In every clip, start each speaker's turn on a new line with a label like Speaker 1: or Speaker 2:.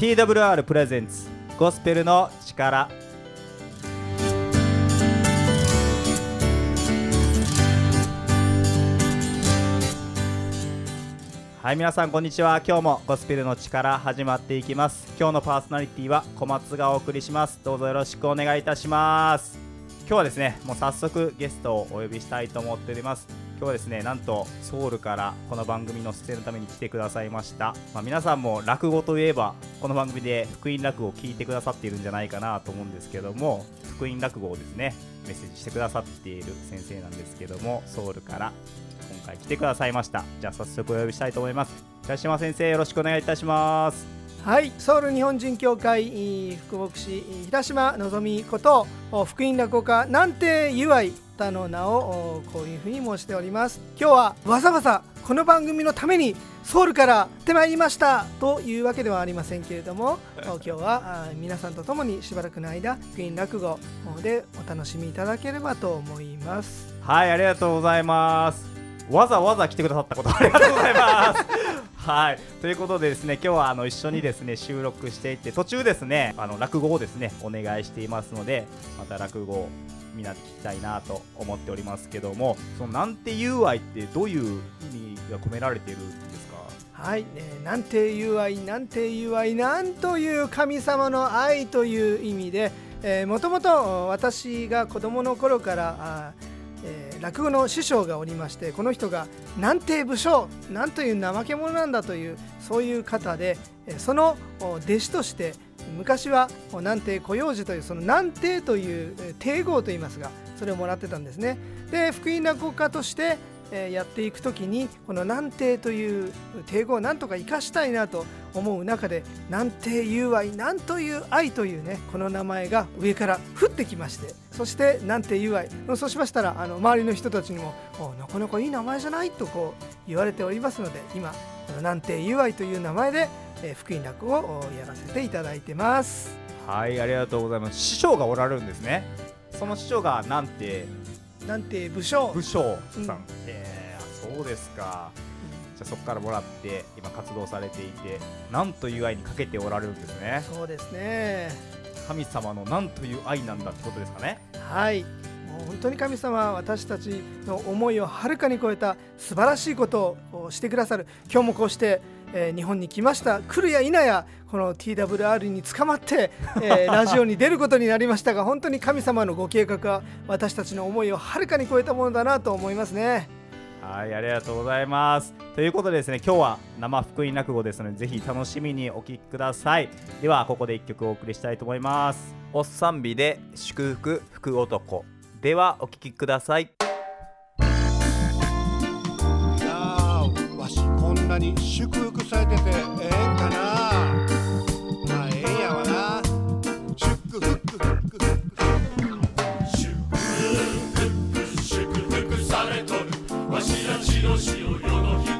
Speaker 1: TWR プレゼンツゴスペルの力。はい皆さんこんにちは。今日もゴスペルの力始まっていきます。今日のパーソナリティは小松がお送りします。どうぞよろしくお願いいたします。今日はですねもう早速ゲストをお呼びしたいと思っております。今日はですねなんとソウルからこの番組の出演のために来てくださいました、まあ、皆さんも落語といえばこの番組で福音落語を聞いてくださっているんじゃないかなと思うんですけども福音落語をですねメッセージしてくださっている先生なんですけどもソウルから今回来てくださいました。じゃあ早速お呼びしたいと思います。平島先生よろしくお願いいたします。
Speaker 2: はい、ソウル日本人協会福牧師平島のぞみこと福音落語家南帝ゆあいたの名をこういうふうに申しております。今日はわざわざこの番組のためにソウルから来てまいりましたというわけではありませんけれども今日は皆さんと共にしばらくの間福音落語でお楽しみいただければと思います。
Speaker 1: はいありがとうございます。わざわざ来てくださったことありがとうございます。はい。ということでですね今日はあの一緒にですね収録していって途中ですねあの落語をですねお願いしていますのでまた落語をみんなで聞きたいなと思っておりますけどもそのなんて友愛ってどういう意味が込められているんですか？
Speaker 2: はい、えー、なんて友愛なんて友愛なんという神様の愛という意味で、えー、もともと私が子供の頃からあ、落語の師匠がおりましてこの人が南帝武将なんという怠け者なんだというそういう方でその弟子として昔は南帝小用寺というその南帝という帝号といいますがそれをもらってたんですね。で福音落語家としてえやっていく時にこの南帝という帝語をなんとか生かしたいなと思う中で南帝友愛なんという愛というねこの名前が上から降ってきましてそして南帝友愛そうしましたらあの周りの人たちにもなかなかいい名前じゃないとこう言われておりますので今この南帝友愛という名前で、え福音落語をやらせていただいてます。
Speaker 1: はいありがとうございます。師匠がおられるんですね。その師匠が南帝
Speaker 2: なんて武将
Speaker 1: 武将さん、うん、えー、そうですか、うん、じゃあそこからもらって今活動されていてなんという愛にかけておられるんですね。
Speaker 2: そうですね。
Speaker 1: 神様のなんという愛なんだってことですかね。
Speaker 2: はい。もう本当に神様は私たちの思いをはるかに超えた素晴らしいことをしてくださる。今日もこうしてえー、日本に来ました。来るや否やこの TWR に捕まって、えー、ラジオに出ることになりましたが本当に神様のご計画は私たちの思いをはるかに超えたものだなと思いますね。
Speaker 1: はいありがとうございます。ということでですね今日は生福音落語ですのでぜひ楽しみにお聴きください。ではここで1曲お送りしたいと思います。おっさんびで祝福福男。ではお聴きください
Speaker 3: なに祝福されててええんかな？まあええんやわな。祝福祝福
Speaker 4: 祝福祝福されとるわしらちの死を世の人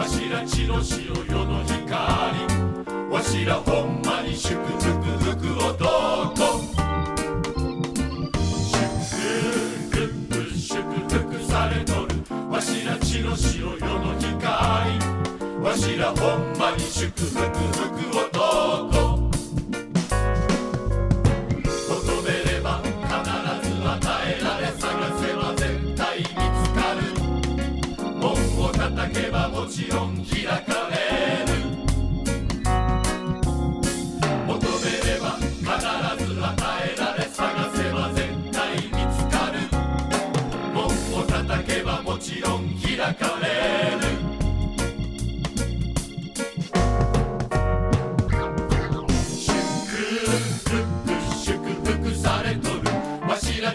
Speaker 4: わしら血の塩世の光。わしらほんまに祝福福男祝福祝福されとる。わしら血の塩世の光。わしらほんまに祝福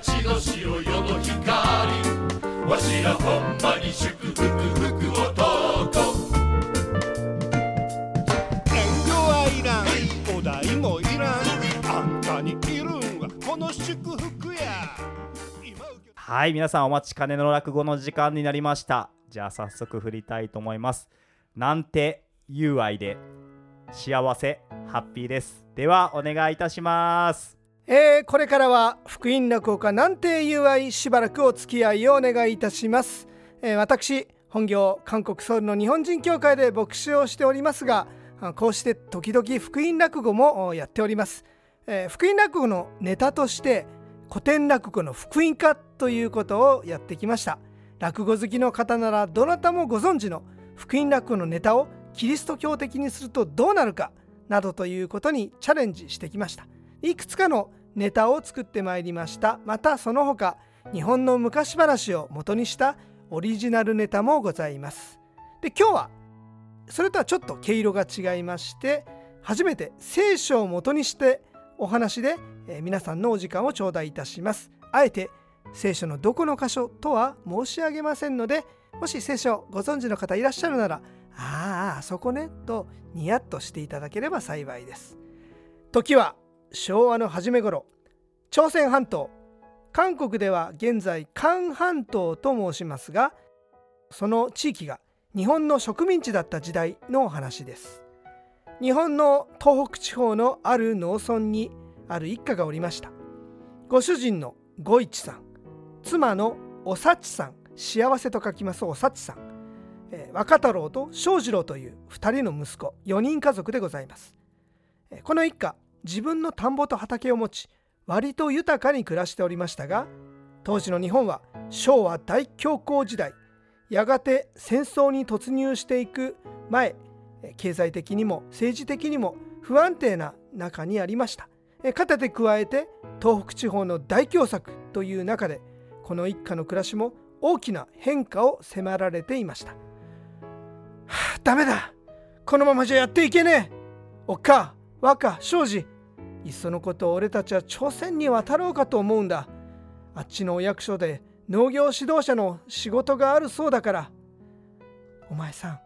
Speaker 4: 地の塩よの光。わしらほんまに
Speaker 3: 祝福福男遠慮
Speaker 1: はい
Speaker 3: らんお題もいらん。あんたにいるんはこの祝福や。
Speaker 1: はい皆さんお待ちかねの落語の時間になりました。じゃあ早速振りたいと思います。なんて友愛で幸せハッピーです。ではお願いいたします。
Speaker 2: えーこれからは福音落語家なんて友愛しばらくお付き合いをお願いいたします、えー私本業韓国ソウルの日本人協会で牧師をしておりますがこうして時々福音落語もやっております、えー福音落語のネタとして古典落語の福音化ということをやってきました。落語好きの方ならどなたもご存知の福音落語のネタをキリスト教的にするとどうなるかなどということにチャレンジしてきました。いくつかのネタを作ってまいりました。またその他日本の昔話を元にしたオリジナルネタもございます。で今日はそれとはちょっと毛色が違いまして初めて聖書を元にしてお話で、えー皆さんのお時間を頂戴いたします。あえて聖書のどこの箇所とは申し上げませんのでもし聖書をご存知の方いらっしゃるならあああそこねとニヤッとしていただければ幸いです。時は昭和の初め頃朝鮮半島韓国では現在韓半島と申しますがその地域が日本の植民地だった時代のお話です。日本の東北地方のある農村にある一家がおりました。ご主人の五一さん妻のおさちさん幸せと書きますおさちさん、え若太郎と正次郎という2人の息子4人家族でございます。この一家自分の田んぼと畑を持ち割と豊かに暮らしておりましたが当時の日本は昭和大恐慌時代やがて戦争に突入していく前経済的にも政治的にも不安定な中にありました。えー片手加えて東北地方の大凶作という中でこの一家の暮らしも大きな変化を迫られていました、はあ、ダメだ。このままじゃやっていけねえ。おっか若庄司。いっそのこと俺たちは朝鮮に渡ろうかと思うんだ。あっちのお役所で農業指導者の仕事があるそうだから。お前さん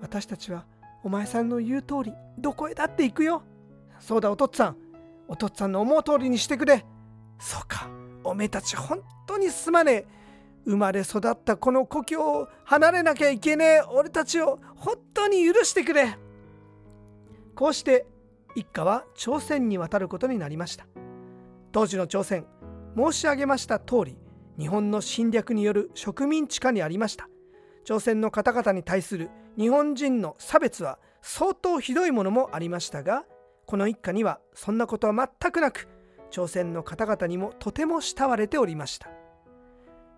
Speaker 2: 私たちはお前さんの言う通りどこへだって行くよ。そうだお父っつぁん。お父っつぁんの思う通りにしてくれ。そうかおめえたち本当にすまねえ。生まれ育ったこの故郷を離れなきゃいけねえ俺たちを本当に許してくれ。こうして一家は朝鮮に渡ることになりました。当時の朝鮮申し上げました通り日本の侵略による植民地化にありました。朝鮮の方々に対する日本人の差別は相当ひどいものもありましたがこの一家にはそんなことは全くなく朝鮮の方々にもとても慕われておりました。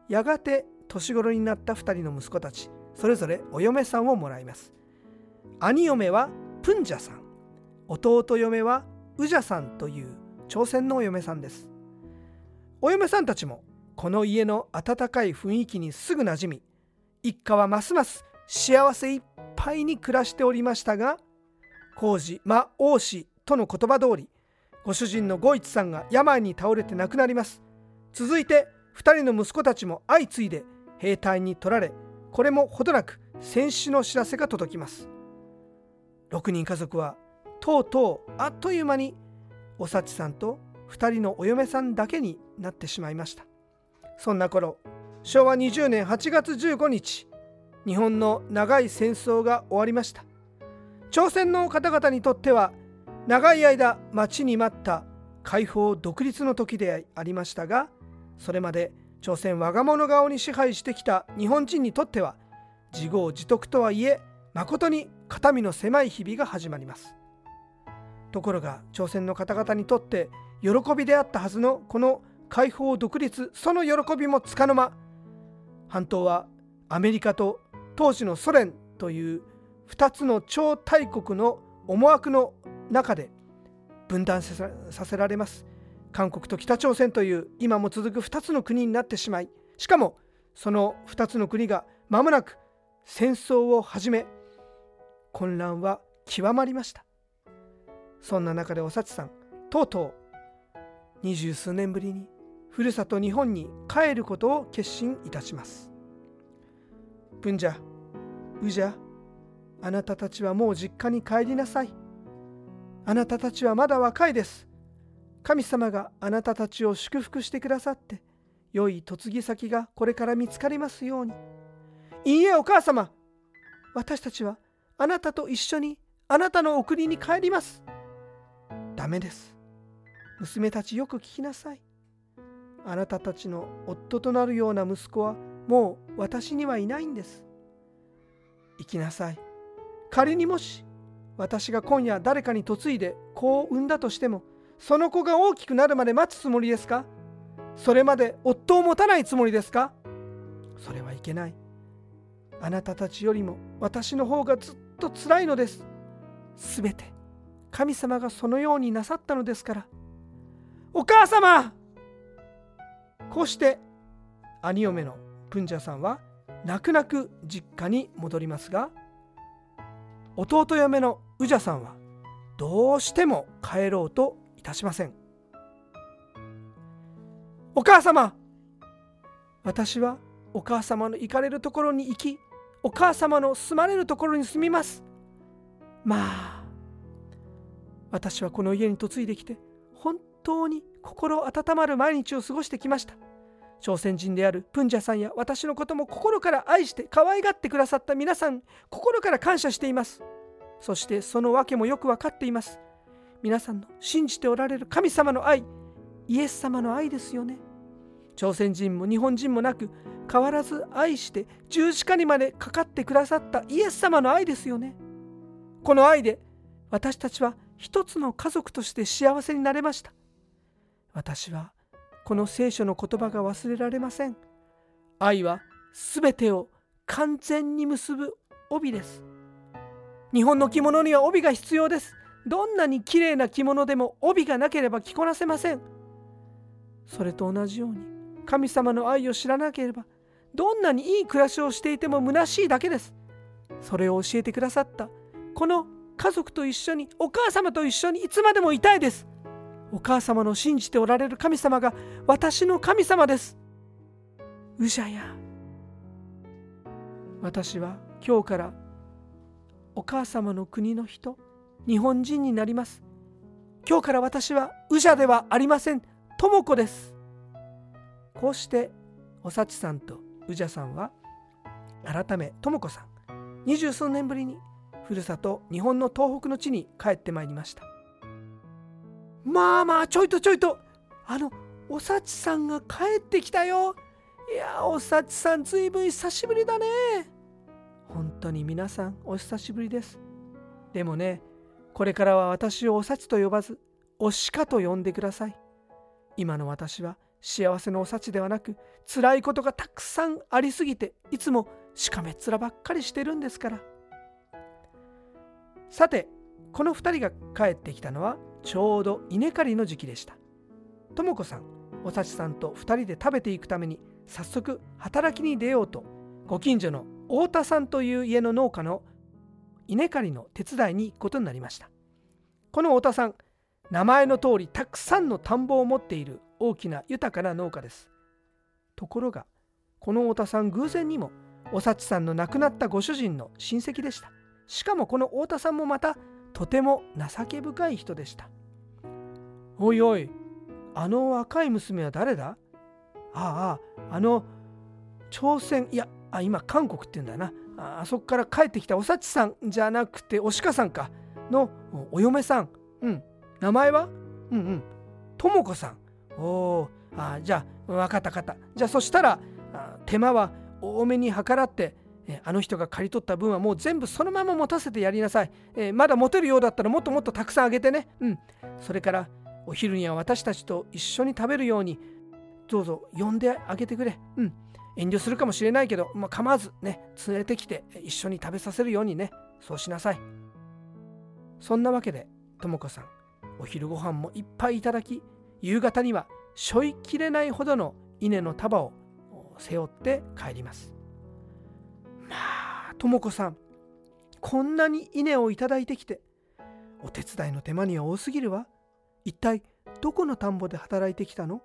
Speaker 2: やがて年頃になった2人の息子たちそれぞれお嫁さんをもらいます。兄嫁はプンジャさん。弟嫁はウジャさんという朝鮮のお嫁さんです。お嫁さんたちもこの家の温かい雰囲気にすぐ馴染み一家はますます幸せいっぱいに暮らしておりましたが工事魔王子との言葉通りご主人の五一さんが病に倒れて亡くなります。続いて2人の息子たちも相次いで兵隊に取られこれもほどなく戦死の知らせが届きます。6人家族はとうとうあっという間におさちさんと2人のお嫁さんだけになってしまいました。そんな頃昭和20年8月15日日本の長い戦争が終わりました。朝鮮の方々にとっては長い間待ちに待った解放独立の時でありましたがそれまで朝鮮我が物顔に支配してきた日本人にとっては自業自得とはいえ誠に肩身の狭い日々が始まります。ところが朝鮮の方々にとって喜びであったはずのこの解放独立その喜びもつかの間半島はアメリカと当時のソ連という2つの超大国の思惑の中で分断させられます。韓国と北朝鮮という今も続く2つの国になってしまいしかもその2つの国が間もなく戦争を始め混乱は極まりました。そんな中でおさちさんとうとう二十数年ぶりにふるさと日本に帰ることを決心いたします。プンジャウジャあなたたちはもう実家に帰りなさい。あなたたちはまだ若いです。神様があなたたちを祝福してくださって良い嫁ぎ先がこれから見つかりますように。いいえお母様。私たちはあなたと一緒にあなたのお国に帰ります。ダメです。娘たちよく聞きなさい。あなたたちの夫となるような息子はもう私にはいないんです。行きなさい。仮にもし私が今夜誰かに嫁いで子を産んだとしてもその子が大きくなるまで待つつもりですか？それまで夫を持たないつもりですか？それはいけない。あなたたちよりも私の方がずっと辛いのです。すべて神様がそのようになさったのですから。お母様こうして兄嫁のプンジャさんは泣く泣く実家に戻りますが弟嫁のウジャさんはどうしても帰ろうといたしません。お母様私はお母様の行かれるところに行きお母様の住まれるところに住みます。まあ私はこの家に嫁いできて本当に心温まる毎日を過ごしてきました。朝鮮人であるプンジャさんや私のことも心から愛して可愛がってくださった皆さん心から感謝しています。そしてその訳もよく分かっています。皆さんの信じておられる神様の愛イエス様の愛ですよね。朝鮮人も日本人もなく変わらず愛して十字架にまでかかってくださったイエス様の愛ですよね。この愛で私たちは一つの家族として幸せになれました。私はこの聖書の言葉が忘れられません。愛は全てを完全に結ぶ帯です。日本の着物には帯が必要です。どんなに綺麗な着物でも帯がなければ着こなせません。それと同じように神様の愛を知らなければどんなにいい暮らしをしていても虚しいだけです。それを教えてくださったこの家族と一緒にお母様と一緒にいつまでもいたいです。お母様の信じておられる神様が私の神様です。うじゃや私は今日からお母様の国の人日本人になります。今日から私はウジャではありません。智子です。こうしておさちさんとウジャさんは改め智子さん二十数年ぶりにふるさと日本の東北の地に帰ってまいりました。まあまあちょいとちょいとあのおさちさんが帰ってきたよ。いやおさちさんずいぶん久しぶりだね。本当に皆さんお久しぶりです。でもねこれからは私をおさちと呼ばずおしかと呼んでください。今の私は幸せのおさちではなく辛いことがたくさんありすぎていつもしかめっ面ばっかりしてるんですから。さてこの2人が帰ってきたのはちょうど稲刈りの時期でした。智子さんおさちさんと2人で食べていくために早速働きに出ようとご近所の太田さんという家の農家の稲刈りの手伝いに行くことになりました。この太田さん名前の通りたくさんの田んぼを持っている大きな豊かな農家です。ところがこの太田さん偶然にもおさちさんの亡くなったご主人の親戚でした。しかもこの太田さんもまたとても情け深い人でした。おいおいあの若い娘は誰だ？あああの朝鮮いやあ今韓国って言うんだな。ああそこから帰ってきたおさちさんじゃなくておしかさんか。のお嫁さん。うん。名前は？うんうん。とも子さん。おおあじゃあ分かった分かった。じゃあそしたら手間は多めに計らってあの人が刈り取った分はもう全部そのまま持たせてやりなさい、えー、まだ持てるようだったらもっともっとたくさんあげてね。うん。それからお昼には私たちと一緒に食べるようにどうぞ呼んであげてくれ。うん。遠慮するかもしれないけど、まあ、構わずね連れてきて一緒に食べさせるようにねそうしなさい。そんなわけでとも子さんお昼ご飯もいっぱいいただき夕方にはしょいきれないほどの稲の束を背負って帰ります。あとも子さん。こんなに稲をいただいてきてお手伝いの手間には多すぎるわ。一体どこの田んぼで働いてきたの？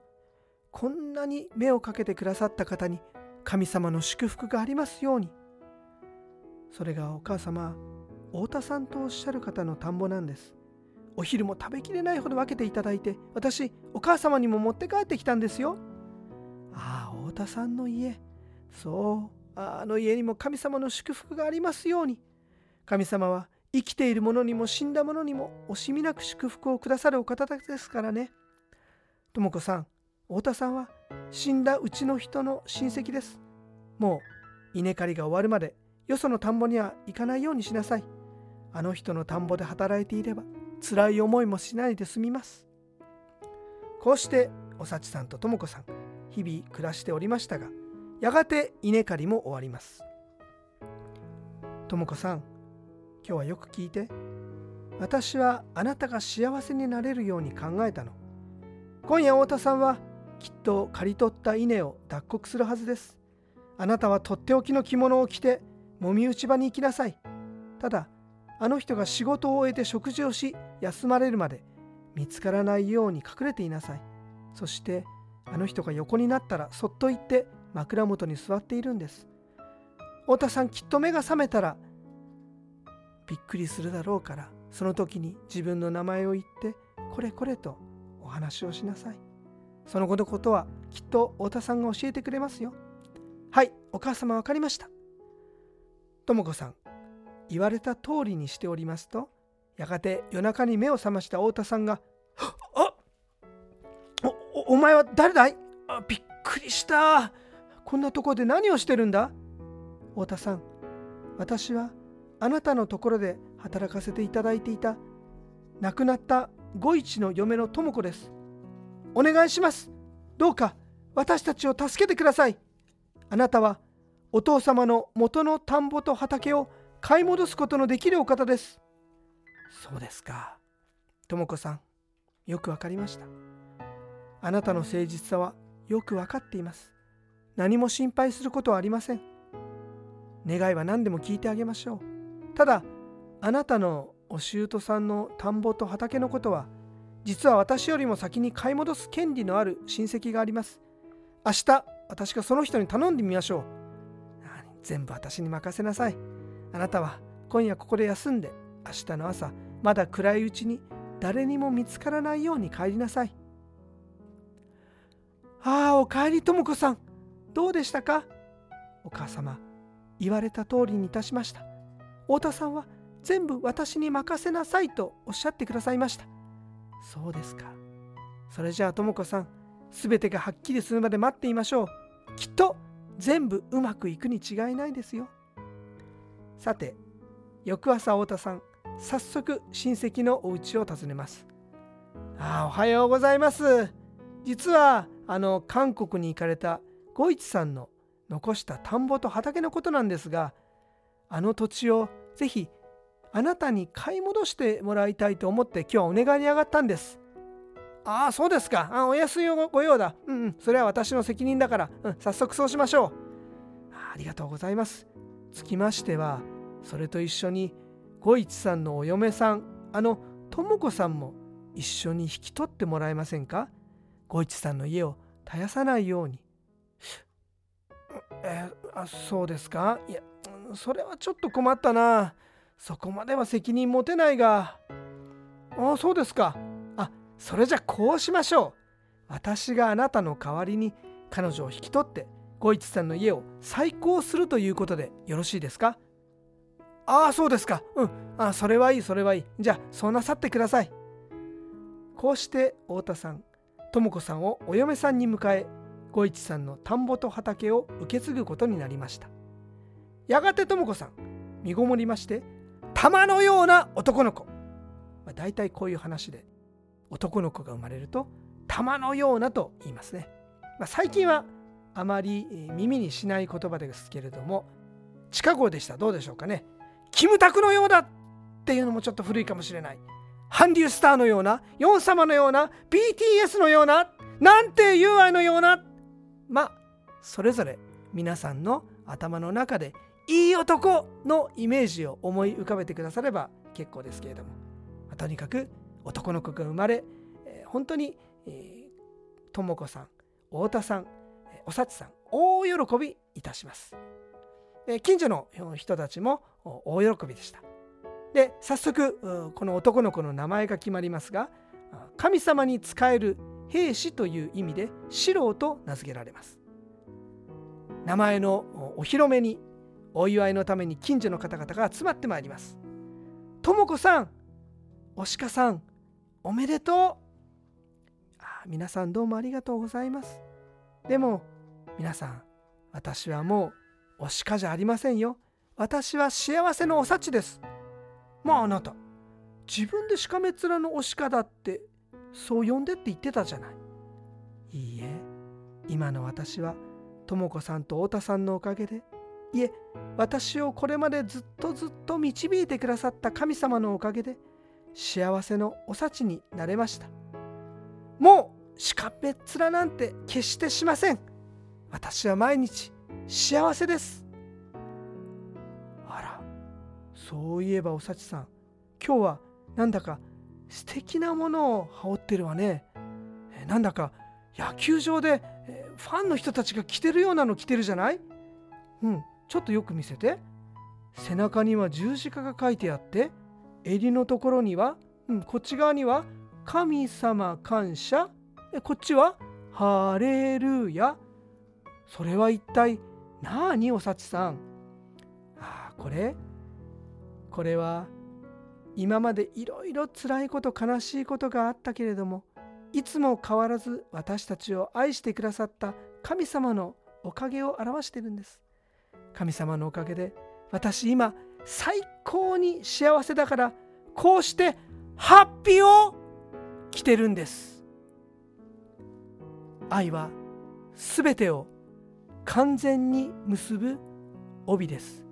Speaker 2: こんなに目をかけてくださった方に神様の祝福がありますように。それがお母様太田さんとおっしゃる方の田んぼなんです。お昼も食べきれないほど分けていただいて私お母様にも持って帰ってきたんですよ。ああ太田さんの家。そう。あの家にも神様の祝福がありますように。神様は生きている者にも死んだ者にも惜しみなく祝福をくださるお方ですからね。智子さん太田さんは死んだうちの人の親戚です。もう稲刈りが終わるまでよその田んぼには行かないようにしなさい。あの人の田んぼで働いていれば辛い思いもしないで済みます。こうしておさちさんととも子さん日々暮らしておりましたがやがて稲刈りも終わります。とも子さん今日はよく聞いて私はあなたが幸せになれるように考えたの。今夜太田さんはきっと刈り取った稲を脱穀するはずです。あなたはとっておきの着物を着てもみ打ち場に行きなさい。ただあの人が仕事を終えて食事をし休まれるまで見つからないように隠れていなさい。そしてあの人が横になったらそっと行って枕元に座っているんです。太田さんきっと目が覚めたらびっくりするだろうからその時に自分の名前を言ってこれこれとお話をしなさい。その後のことはきっと太田さんが教えてくれますよ。はいお母様分かりました。とも子さん言われた通りにしておりますとやがて夜中に目を覚ました太田さんが「あおお前は誰だいあびっくりした。こんなところで何をしてるんだ？太田さん私はあなたのところで働かせていただいていた。亡くなった五一の嫁の智子です。お願いします。どうか私たちを助けてください。あなたはお父様の元の田んぼと畑を買い戻すことのできるお方です。そうですか。智子さんよくわかりました。あなたの誠実さはよくわかっています。何も心配することはありません。願いは何でも聞いてあげましょう。ただあなたのお舅さんの田んぼと畑のことは実は私よりも先に買い戻す権利のある親戚があります。明日私がその人に頼んでみましょう。全部私に任せなさい。あなたは今夜ここで休んで明日の朝まだ暗いうちに誰にも見つからないように帰りなさい。ああおかえりとも子さん。どうでしたか？お母様言われた通りにいたしました。太田さんは全部私に任せなさいとおっしゃってくださいました。そうですか。それじゃあとも子さんすべてがはっきりするまで待っていましょう。きっと全部うまくいくに違いないですよ。さて翌朝太田さん早速親戚のお家を訪ねます。ああおはようございます。実はあの韓国に行かれた五一さんの残した田んぼと畑のことなんですがあの土地をぜひあなたに買い戻してもらいたいと思って今日はお願いに上がったんです。ああそうですか。あお安いご用だ。うんうん。それは私の責任だから、うん、早速そうしましょう。あありがとうございます。つきましてはそれと一緒に五一さんのお嫁さんあの智子さんも一緒に引き取ってもらえませんか？五一さんの家を絶やさないように。えあそうですか？いやそれはちょっと困ったな。そこまでは責任持てないが。あそうですか。あそれじゃこうしましょう。私があなたの代わりに彼女を引き取って五一さんの家を再興するということでよろしいですか？ああそうですか。うん。あそれはいいそれはいい。じゃあそうなさってください。こうして太田さん智子さんをお嫁さんに迎え五一さんの田んぼと畑を受け継ぐことになりました。やがて智子さん身ごもりまして玉のような男の子、まあ、大体こういう話で男の子が生まれると玉のようなと言いますね、まあ、最近はあまり耳にしない言葉ですけれども近頃でした。どうでしょうかね。キムタクのようだっていうのもちょっと古いかもしれない。韓流スターのようなヨン様のような BTS のようななんていう愛のようなまあそれぞれ皆さんの頭の中でいい男のイメージを思い浮かべてくだされば結構ですけれども、とにかく男の子が生まれ、えー、本当にとも子さん太田さんおさちさん大喜びいたします。近所の人たちも大喜びでした。で早速この男の子の名前が決まりますが神様に仕える兵士という意味で四郎と名付けられます。名前のお披露目にお祝いのために近所の方々が集まってまいります。とも子さんお鹿さんおめでとう。あ皆さんどうもありがとうございます。でも皆さん私はもうお鹿じゃありませんよ。私は幸せのお幸です。まああなた自分でしかめ面のお鹿だってそう呼んでって言ってたじゃない。いいえ今の私はとも子さんと太田さんのおかげで。いえ私をこれまでずっとずっと導いてくださった神様のおかげで幸せのお幸になれました。もうしかめっ面なんて決してしません。私は毎日幸せです。あらそういえばお幸さん今日はなんだか素敵なものを羽織ってるわね。なんだか野球場でファンの人たちが着てるようなの着てるじゃない？うんちょっとよく見せて。背中には十字架が書いてあって襟のところには、うん、こっち側には神様感謝。えこっちはハレルヤ。それは一体何おさちさん？ああこれ？これは今までいろいろ辛いこと悲しいことがあったけれどもいつも変わらず私たちを愛してくださった神様のおかげを表しているんです。神様のおかげで私今最高に幸せだからこうしてハッピーを着てるんです。愛はすべてを完全に結ぶ帯です。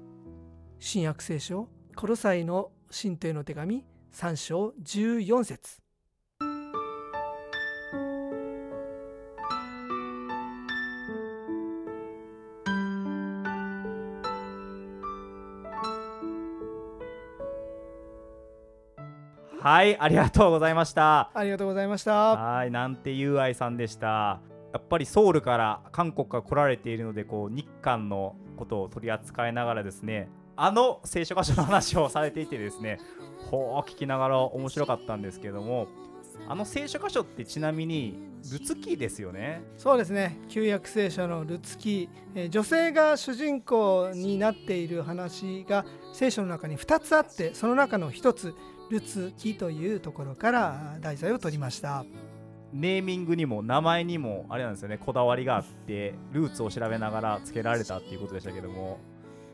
Speaker 2: 新約聖書コロサイの神帝の手紙3章14節。
Speaker 1: はいありがとうございました。
Speaker 2: ありがとうございました。
Speaker 1: はいなんていう愛さんでした。やっぱりソウルから韓国から来られているのでこう日韓のことを取り扱いながらですねあの聖書箇所の話をされていてですねほう聞きながら面白かったんですけどもあの聖書箇所ってちなみにルツキーですよね。
Speaker 2: そうですね。旧約聖書のルツキー、えー女性が主人公になっている話が聖書の中に2つあってその中の1つルツキというところから題材を取りました。
Speaker 1: ネーミングにも名前にもあれなんですよね。こだわりがあってルーツを調べながら付けられたっていうことでしたけども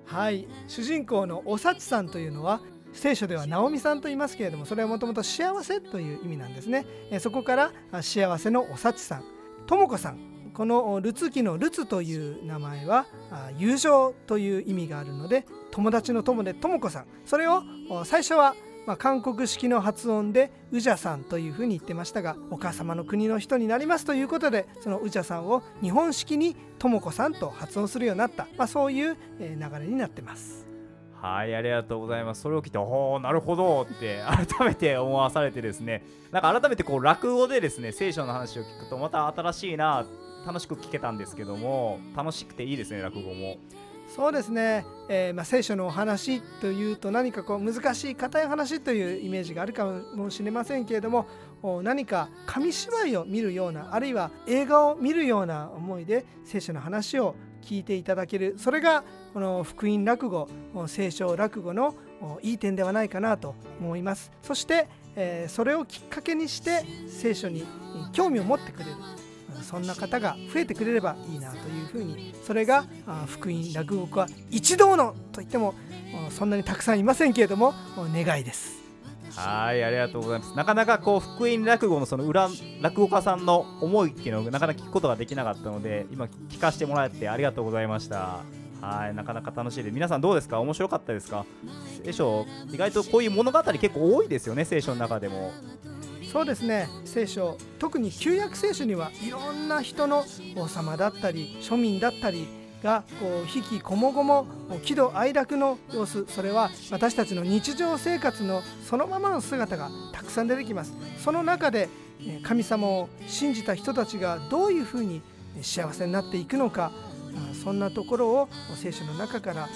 Speaker 2: はい。主人公のおさちさんというのは聖書ではナオミさんと言いますけれどもそれはもともと幸せという意味なんですね。そこから幸せのおさちさん。とも子さん。このルツ記のルツという名前は友情という意味があるので友達の友でとも子さん。それを最初はまあ韓国式の発音でウジャさんというふうに言ってましたがお母様の国の人になりますということでそのウジャさんを日本式にとも子さんと発音するようになった、まあ、そういう流れになってます。
Speaker 1: はいありがとうございます。それを聞いておおなるほどって改めて思わされてですね。なんか改めてこう落語でですね聖書の話を聞くとまた新しいな楽しく聞けたんですけども楽しくていいですね落語も。
Speaker 2: そうですね、えーまあ、聖書のお話というと何かこう難しい硬い話というイメージがあるかもしれませんけれども何か紙芝居を見るようなあるいは映画を見るような思いで聖書の話を聞いていただける。それがこの福音落語聖書落語のいい点ではないかなと思います。そして、えーそれをきっかけにして聖書に興味を持ってくれる。そんな方が増えてくれればいいなというふうに。それが福音落語家一同のといってもそんなにたくさんいませんけれどもお願いです。
Speaker 1: はいありがとうございます。なかなかこう福音落語のその裏落語家さんの思いっていうのをなかなか聞くことができなかったので今聞かせてもらってありがとうございました。はいなかなか楽しいで皆さんどうですか？面白かったですか？聖書意外とこういう物語結構多いですよね聖書の中でも。
Speaker 2: そうですね。聖書特に旧約聖書にはいろんな人の王様だったり庶民だったりがこう悲喜こもごも喜怒哀楽の様子それは私たちの日常生活のそのままの姿がたくさん出てきます。その中で神様を信じた人たちがどういうふうに幸せになっていくのかそんなところを聖書の中から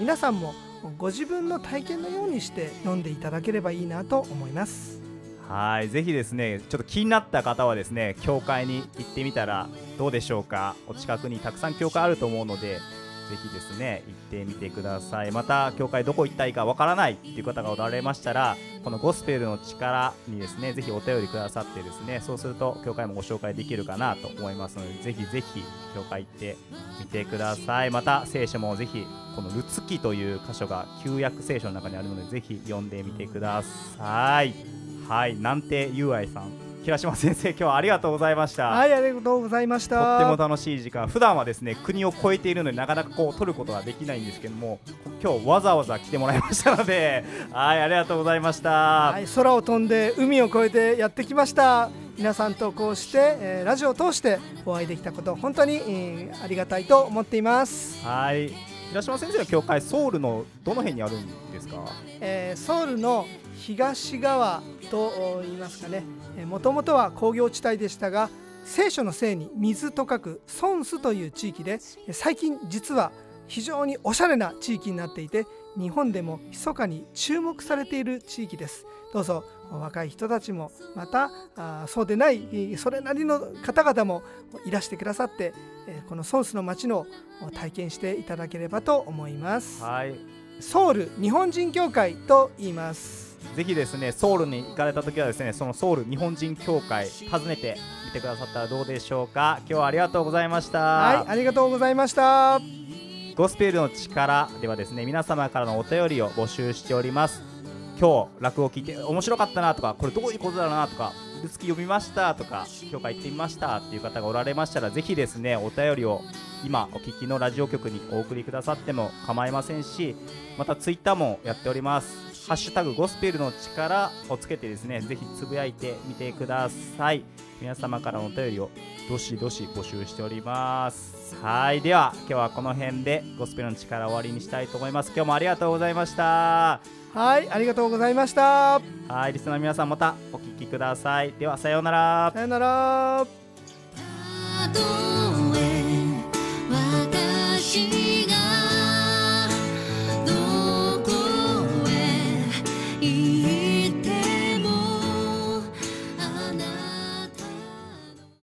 Speaker 2: 皆さんもご自分の体験のようにして読んでいただければいいなと思います。
Speaker 1: はいぜひですねちょっと気になった方はですね教会に行ってみたらどうでしょうか。お近くにたくさん教会あると思うのでぜひですね行ってみてください。また教会どこ行ったらいいかわからないっていう方がおられましたらこのゴスペルの力にですねぜひお便りくださってですねそうすると教会もご紹介できるかなと思いますのでぜひぜひ教会行ってみてください。また聖書もぜひこのルツ記という箇所が旧約聖書の中にあるのでぜひ読んでみてください。はいなんてゆうあいさん平島先生今日はありがとうございました。
Speaker 2: はいありがとうございまし
Speaker 1: と
Speaker 2: た
Speaker 1: っても楽しい時間普段はですね国を越えているのでなかなかこう取ることはできないんですけども今日わざわざ来てもらいましたので はいありがとうございました、
Speaker 2: はい、空を飛んで海を越えてやってきました。皆さんとこうして、えーラジオを通してお会いできたこと本当に、えーありがたいと思っています、
Speaker 1: はい平島先生の教会ソウルのどの辺にあるんですか？
Speaker 2: えーソウルの東側と言いますかね。もともとは工業地帯でしたが聖書のせいに水と書くソンスという地域で最近実は非常におしゃれな地域になっていて日本でも密かに注目されている地域です。どうぞ若い人たちもまたあーそうでないえーそれなりの方々もいらしてくださってえーこのソンスの街の体験していただければと思います。
Speaker 1: はい。
Speaker 2: ソウル日本人協会と言います。
Speaker 1: ぜひですねソウルに行かれた時はですねそのソウル日本人協会訪ねてみてくださったらどうでしょうか。今日はありがとうございました。
Speaker 2: はいありがとうございました。
Speaker 1: ゴスペルの力ではですね皆様からのお便りを募集しております今日落語を聞いて面白かったなとかこれどういうことだなとかルツキ読みましたとか教会行ってみましたっていう方がおられましたらぜひですねお便りを今お聞きのラジオ局にお送りくださっても構いませんしまたツイッターもやっております。ハッシュタグゴスペルの力をつけてですねぜひつぶやいてみてください。皆様からのお便りをどしどし募集しております。はいでは今日はこの辺でゴスペルの力を終わりにしたいと思います。今日もありがとうございました。
Speaker 2: はいありがとうございました。
Speaker 1: はいリスナーの皆さんまたお聞きください。ではさようなら。
Speaker 2: さようなら「
Speaker 5: たとえ私